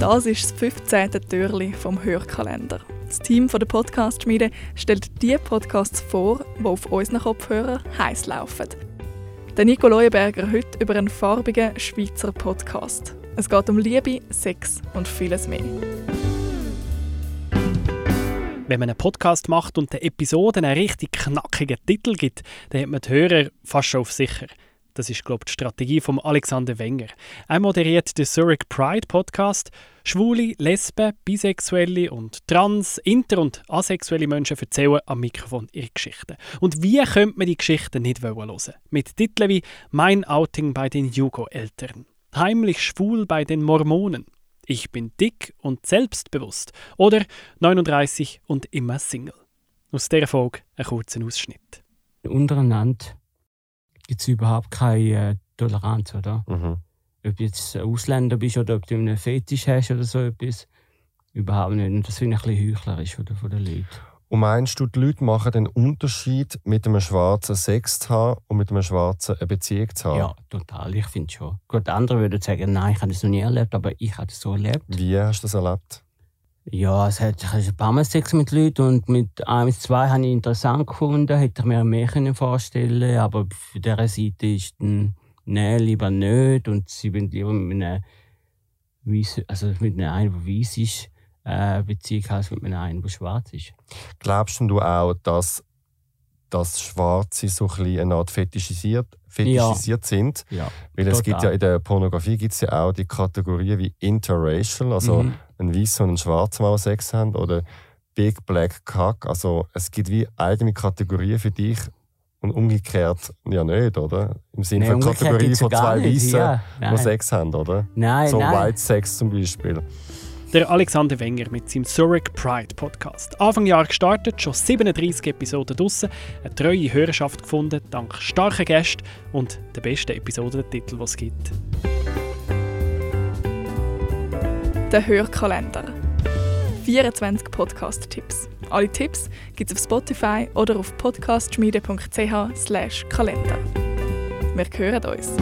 Das ist das 15. Türli vom Hörkalender. Das Team der Podcast-Schmiede stellt die Podcasts vor, die auf unseren Kopfhörern heiß laufen. Der Nico Leuenberger heute über einen farbigen Schweizer Podcast. Es geht um Liebe, Sex und vieles mehr. Wenn man einen Podcast macht und den Episoden einen richtig knackigen Titel gibt, dann hat man die Hörer fast schon auf sicher. Das ist, glaube ich, die Strategie von Alexander Wenger. Er moderiert den Zurich Pride Podcast. Schwule, Lesben, Bisexuelle und Trans-, Inter- und asexuelle Menschen erzählen am Mikrofon ihre Geschichten. Und wie könnte man die Geschichten nicht hören Mit Titeln wie «Mein Outing bei den Jugo-Eltern», «Heimlich schwul bei den Mormonen», «Ich bin dick und selbstbewusst» oder «39 und immer Single». Aus dieser Folge ein kurzer Ausschnitt. Untereinander gibt es überhaupt keine äh, Toleranz, oder? Mhm. Ob du jetzt Ausländer bist oder ob du einen Fetisch hast oder so etwas. Überhaupt nicht. Und das finde ich ein bisschen heuchlerisch von, von den Leuten. Und meinst du, die Leute machen den Unterschied, mit einem Schwarzen Sex zu haben und mit einem Schwarzen eine Beziehung zu haben? Ja, total. Ich finde schon. Gut, andere würden sagen, nein, ich habe das noch nie erlebt, aber ich habe das so erlebt. Wie hast du das erlebt? Ja, es hat, ich ein paar Mal Sex mit Leuten und mit einem, zwei habe ich interessant gefunden, hätte ich mir mehr vorstellen aber auf dieser Seite ist dann, nein, lieber nicht und sie wollen lieber mit einem, Weiss, also mit einem, der weiß ist, äh, Beziehung als mit einem, der schwarz ist. Glaubst du auch, dass dass Schwarze so ein eine Art fetischisiert, fetischisiert ja. sind. Ja, Weil es gibt ja in der Pornografie gibt's ja auch die Kategorie wie interracial, also mhm. Ein Weißer und ein Schwarzer mal Sex haben, oder Big Black Cock. Also es gibt wie eigene Kategorien für dich und umgekehrt ja nicht, oder? Im Sinne nee, von Kategorie von zwei Weißen, ja. die Sex haben, oder? Nein, so nein. White Sex zum Beispiel. Der Alexander Wenger mit seinem Zurich Pride Podcast. Anfang Jahr gestartet, schon 37 Episoden draussen, eine treue Hörerschaft gefunden, dank starken Gästen und der besten Episodentitel, die es gibt. Der Hörkalender. 24 Podcast-Tipps. Alle Tipps gibt es auf Spotify oder auf podcastschmiede.ch/kalender. Wir hören uns.